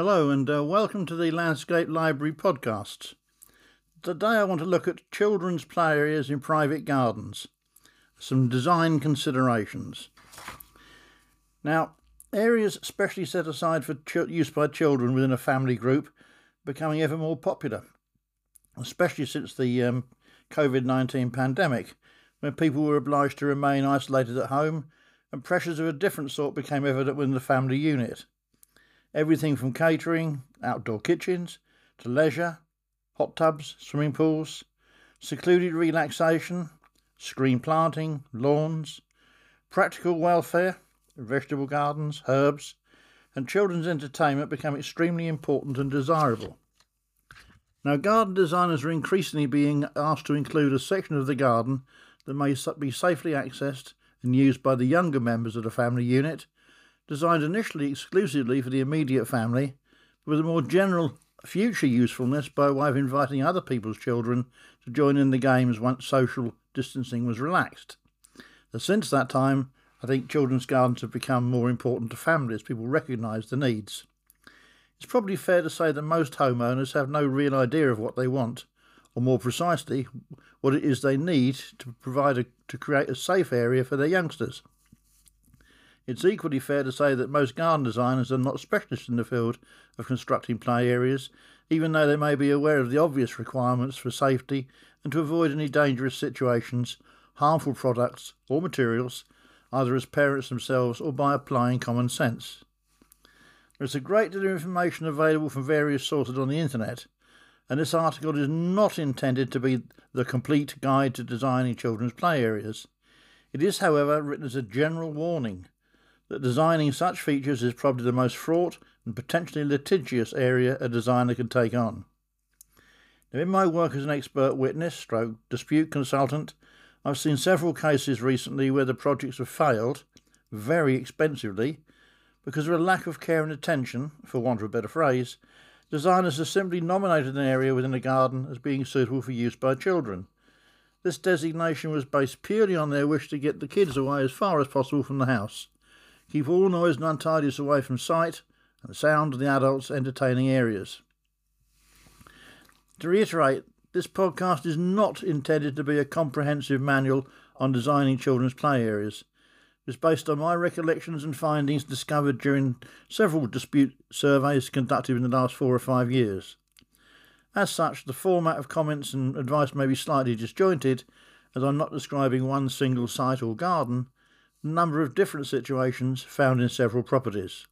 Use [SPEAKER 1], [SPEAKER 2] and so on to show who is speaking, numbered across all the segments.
[SPEAKER 1] Hello, and uh, welcome to the Landscape Library podcast. Today I want to look at children's play areas in private gardens, some design considerations. Now, areas specially set aside for ch- use by children within a family group becoming ever more popular, especially since the um, COVID 19 pandemic, when people were obliged to remain isolated at home and pressures of a different sort became evident within the family unit. Everything from catering, outdoor kitchens, to leisure, hot tubs, swimming pools, secluded relaxation, screen planting, lawns, practical welfare, vegetable gardens, herbs, and children's entertainment become extremely important and desirable. Now, garden designers are increasingly being asked to include a section of the garden that may be safely accessed and used by the younger members of the family unit designed initially exclusively for the immediate family, but with a more general future usefulness by way of inviting other people's children to join in the games once social distancing was relaxed. since that time, I think children's gardens have become more important to families. People recognise the needs. It's probably fair to say that most homeowners have no real idea of what they want, or more precisely, what it is they need to provide a, to create a safe area for their youngsters. It's equally fair to say that most garden designers are not specialists in the field of constructing play areas, even though they may be aware of the obvious requirements for safety and to avoid any dangerous situations, harmful products, or materials, either as parents themselves or by applying common sense. There is a great deal of information available from various sources on the internet, and this article is not intended to be the complete guide to designing children's play areas. It is, however, written as a general warning that designing such features is probably the most fraught and potentially litigious area a designer can take on. Now, in my work as an expert witness, stroke dispute consultant, I've seen several cases recently where the projects have failed, very expensively, because of a lack of care and attention, for want of a better phrase, designers have simply nominated an area within a garden as being suitable for use by children. This designation was based purely on their wish to get the kids away as far as possible from the house, Keep all noise and untidiness away from sight and sound of the adults' entertaining areas. To reiterate, this podcast is not intended to be a comprehensive manual on designing children's play areas. It's based on my recollections and findings discovered during several dispute surveys conducted in the last four or five years. As such, the format of comments and advice may be slightly disjointed, as I'm not describing one single site or garden, number of different situations found in several properties.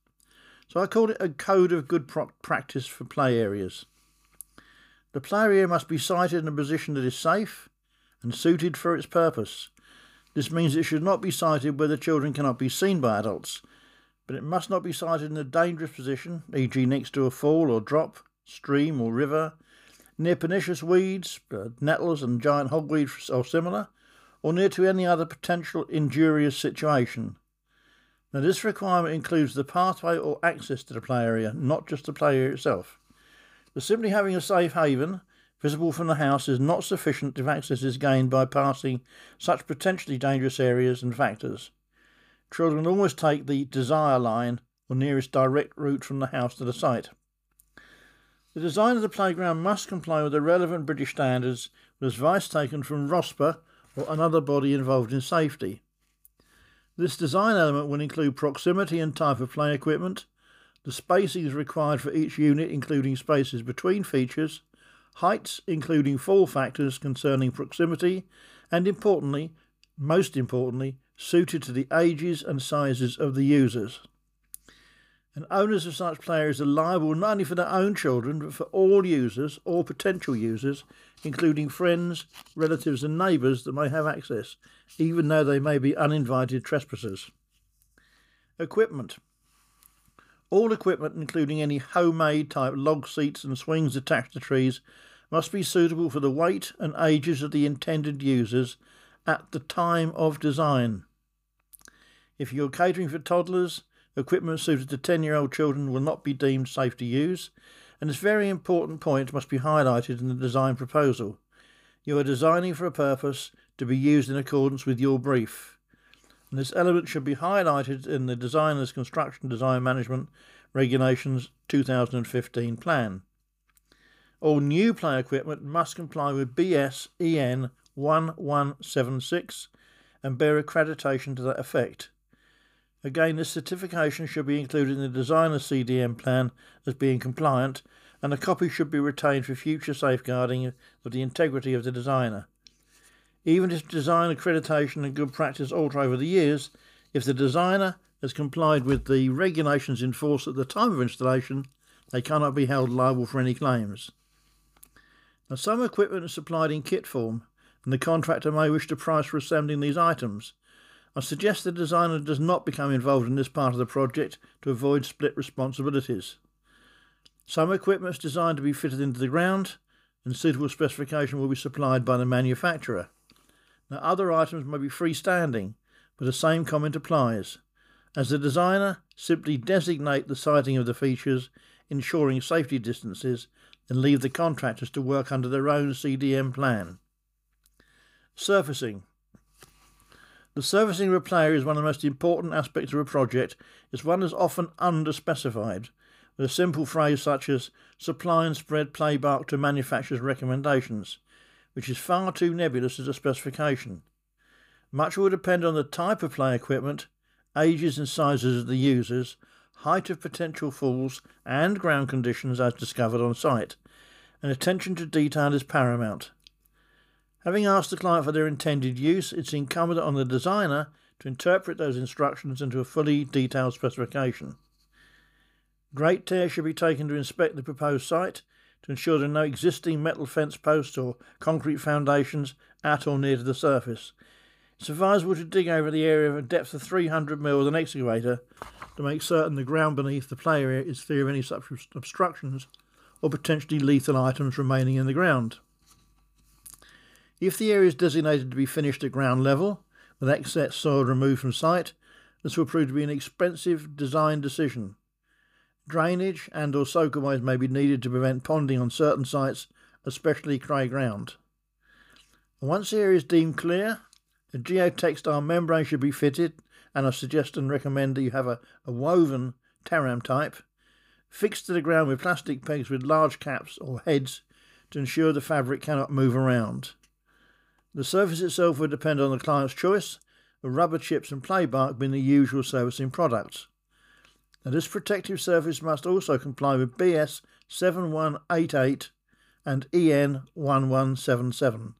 [SPEAKER 1] So I called it a code of good practice for play areas. The play area must be sited in a position that is safe and suited for its purpose. This means it should not be sited where the children cannot be seen by adults, but it must not be sited in a dangerous position, e.g., next to a fall or drop, stream or river, near pernicious weeds, uh, nettles and giant hogweed or similar, or near to any other potential injurious situation. Now, this requirement includes the pathway or access to the play area, not just the play area itself. But simply having a safe haven visible from the house is not sufficient if access is gained by passing such potentially dangerous areas and factors. Children always take the desire line or nearest direct route from the house to the site. The design of the playground must comply with the relevant British standards, with advice taken from RoSPA or another body involved in safety. This design element will include proximity and type of play equipment, the spacings required for each unit, including spaces between features, heights, including fall factors concerning proximity, and importantly, most importantly, suited to the ages and sizes of the users and owners of such players are liable not only for their own children but for all users or potential users, including friends, relatives, and neighbours that may have access, even though they may be uninvited trespassers. Equipment. All equipment, including any homemade type log seats and swings attached to trees, must be suitable for the weight and ages of the intended users at the time of design. If you're catering for toddlers, Equipment suited to 10 year old children will not be deemed safe to use, and this very important point must be highlighted in the design proposal. You are designing for a purpose to be used in accordance with your brief. And this element should be highlighted in the Designer's Construction Design Management Regulations 2015 plan. All new play equipment must comply with BS EN 1176 and bear accreditation to that effect. Again, this certification should be included in the designer CDM plan as being compliant, and a copy should be retained for future safeguarding of the integrity of the designer. Even if design accreditation and good practice alter over the years, if the designer has complied with the regulations in force at the time of installation, they cannot be held liable for any claims. Now, some equipment is supplied in kit form, and the contractor may wish to price for assembling these items. I suggest the designer does not become involved in this part of the project to avoid split responsibilities. Some equipment is designed to be fitted into the ground, and suitable specification will be supplied by the manufacturer. Now, other items may be freestanding, but the same comment applies. As the designer, simply designate the siting of the features, ensuring safety distances, and leave the contractors to work under their own CDM plan. Surfacing. The servicing player is one of the most important aspects of a project. It's one that's often underspecified, with a simple phrase such as supply and spread playbark to manufacturer's recommendations, which is far too nebulous as a specification. Much will depend on the type of play equipment, ages and sizes of the users, height of potential falls, and ground conditions as discovered on site, and attention to detail is paramount. Having asked the client for their intended use, it's incumbent on the designer to interpret those instructions into a fully detailed specification. Great care should be taken to inspect the proposed site to ensure there are no existing metal fence posts or concrete foundations at or near to the surface. It's advisable to dig over the area of a depth of 300 mm with an excavator to make certain the ground beneath the play area is free of any such obstructions or potentially lethal items remaining in the ground. If the area is designated to be finished at ground level, with excess soil removed from site, this will prove to be an expensive design decision. Drainage and or soakaways may be needed to prevent ponding on certain sites, especially clay ground. Once the area is deemed clear, a geotextile membrane should be fitted, and I suggest and recommend that you have a, a woven Terram type fixed to the ground with plastic pegs with large caps or heads to ensure the fabric cannot move around. The surface itself will depend on the client's choice, with rubber chips and playbark being the usual surfacing products. Now, this protective surface must also comply with BS 7188 and EN 1177.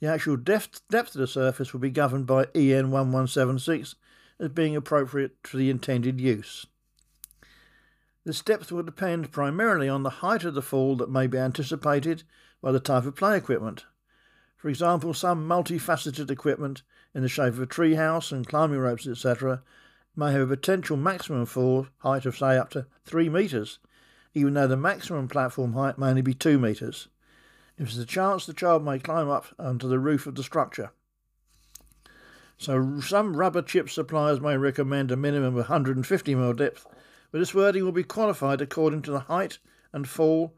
[SPEAKER 1] The actual depth, depth of the surface will be governed by EN 1176 as being appropriate for the intended use. This depth will depend primarily on the height of the fall that may be anticipated by the type of play equipment. For example, some multifaceted equipment in the shape of a treehouse and climbing ropes, etc., may have a potential maximum fall height of, say, up to 3 metres, even though the maximum platform height may only be 2 metres. If there's a chance, the child may climb up onto the roof of the structure. So, some rubber chip suppliers may recommend a minimum of 150 mm depth, but this wording will be qualified according to the height and fall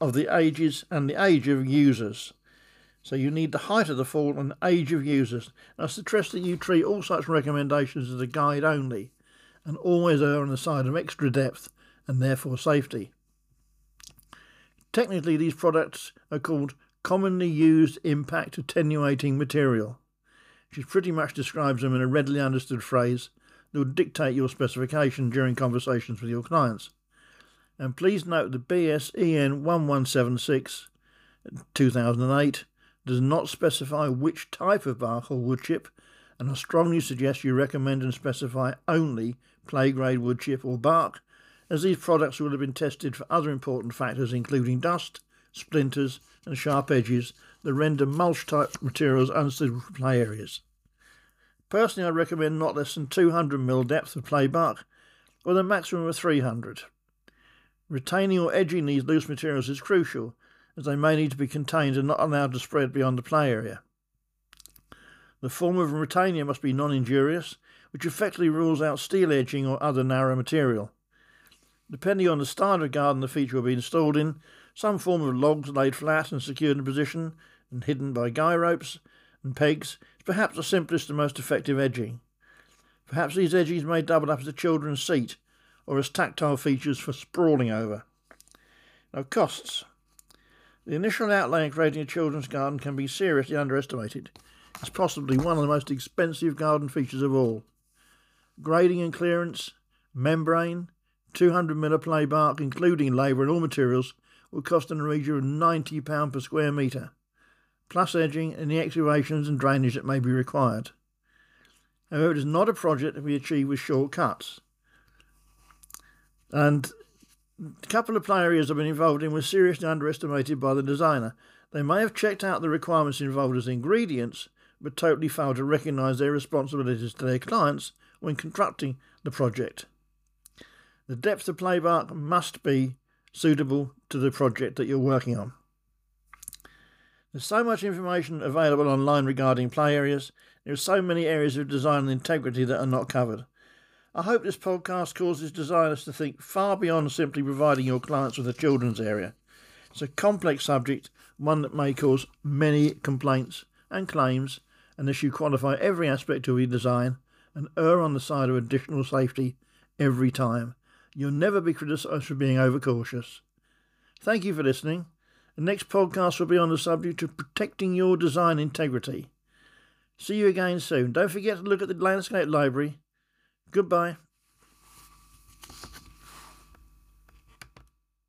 [SPEAKER 1] of the ages and the age of users. So you need the height of the fall and age of users. I suggest that you treat all such recommendations as a guide only and always err on the side of extra depth and therefore safety. Technically, these products are called commonly used impact attenuating material, which pretty much describes them in a readily understood phrase that would dictate your specification during conversations with your clients. And please note the BSEN 1176 2008 does not specify which type of bark or wood chip, and I strongly suggest you recommend and specify only play grade wood chip or bark, as these products will have been tested for other important factors including dust, splinters, and sharp edges that render mulch type materials unsuitable for play areas. Personally, I recommend not less than 200 mm depth of play bark, with a maximum of 300. Retaining or edging these loose materials is crucial, as they may need to be contained and not allowed to spread beyond the play area. The form of retainer must be non injurious, which effectively rules out steel edging or other narrow material. Depending on the style of garden the feature will be installed in, some form of logs laid flat and secured in position and hidden by guy ropes and pegs is perhaps the simplest and most effective edging. Perhaps these edges may double up as a children's seat or as tactile features for sprawling over. Now, costs. The initial outlay in creating a children's garden can be seriously underestimated. It's possibly one of the most expensive garden features of all. Grading and clearance, membrane, 200 mil play bark, including labour and all materials, will cost in the region of £90 per square metre, plus edging and the excavations and drainage that may be required. However, it is not a project that we achieve with shortcuts. And a couple of play areas I've been involved in were seriously underestimated by the designer. They may have checked out the requirements involved as ingredients, but totally failed to recognise their responsibilities to their clients when constructing the project. The depth of playbark must be suitable to the project that you're working on. There's so much information available online regarding play areas. There are so many areas of design and integrity that are not covered. I hope this podcast causes designers to think far beyond simply providing your clients with a children's area. It's a complex subject, one that may cause many complaints and claims, unless you qualify every aspect of your design and err on the side of additional safety every time. You'll never be criticised for being overcautious. Thank you for listening. The next podcast will be on the subject of protecting your design integrity. See you again soon. Don't forget to look at the Landscape Library. Goodbye.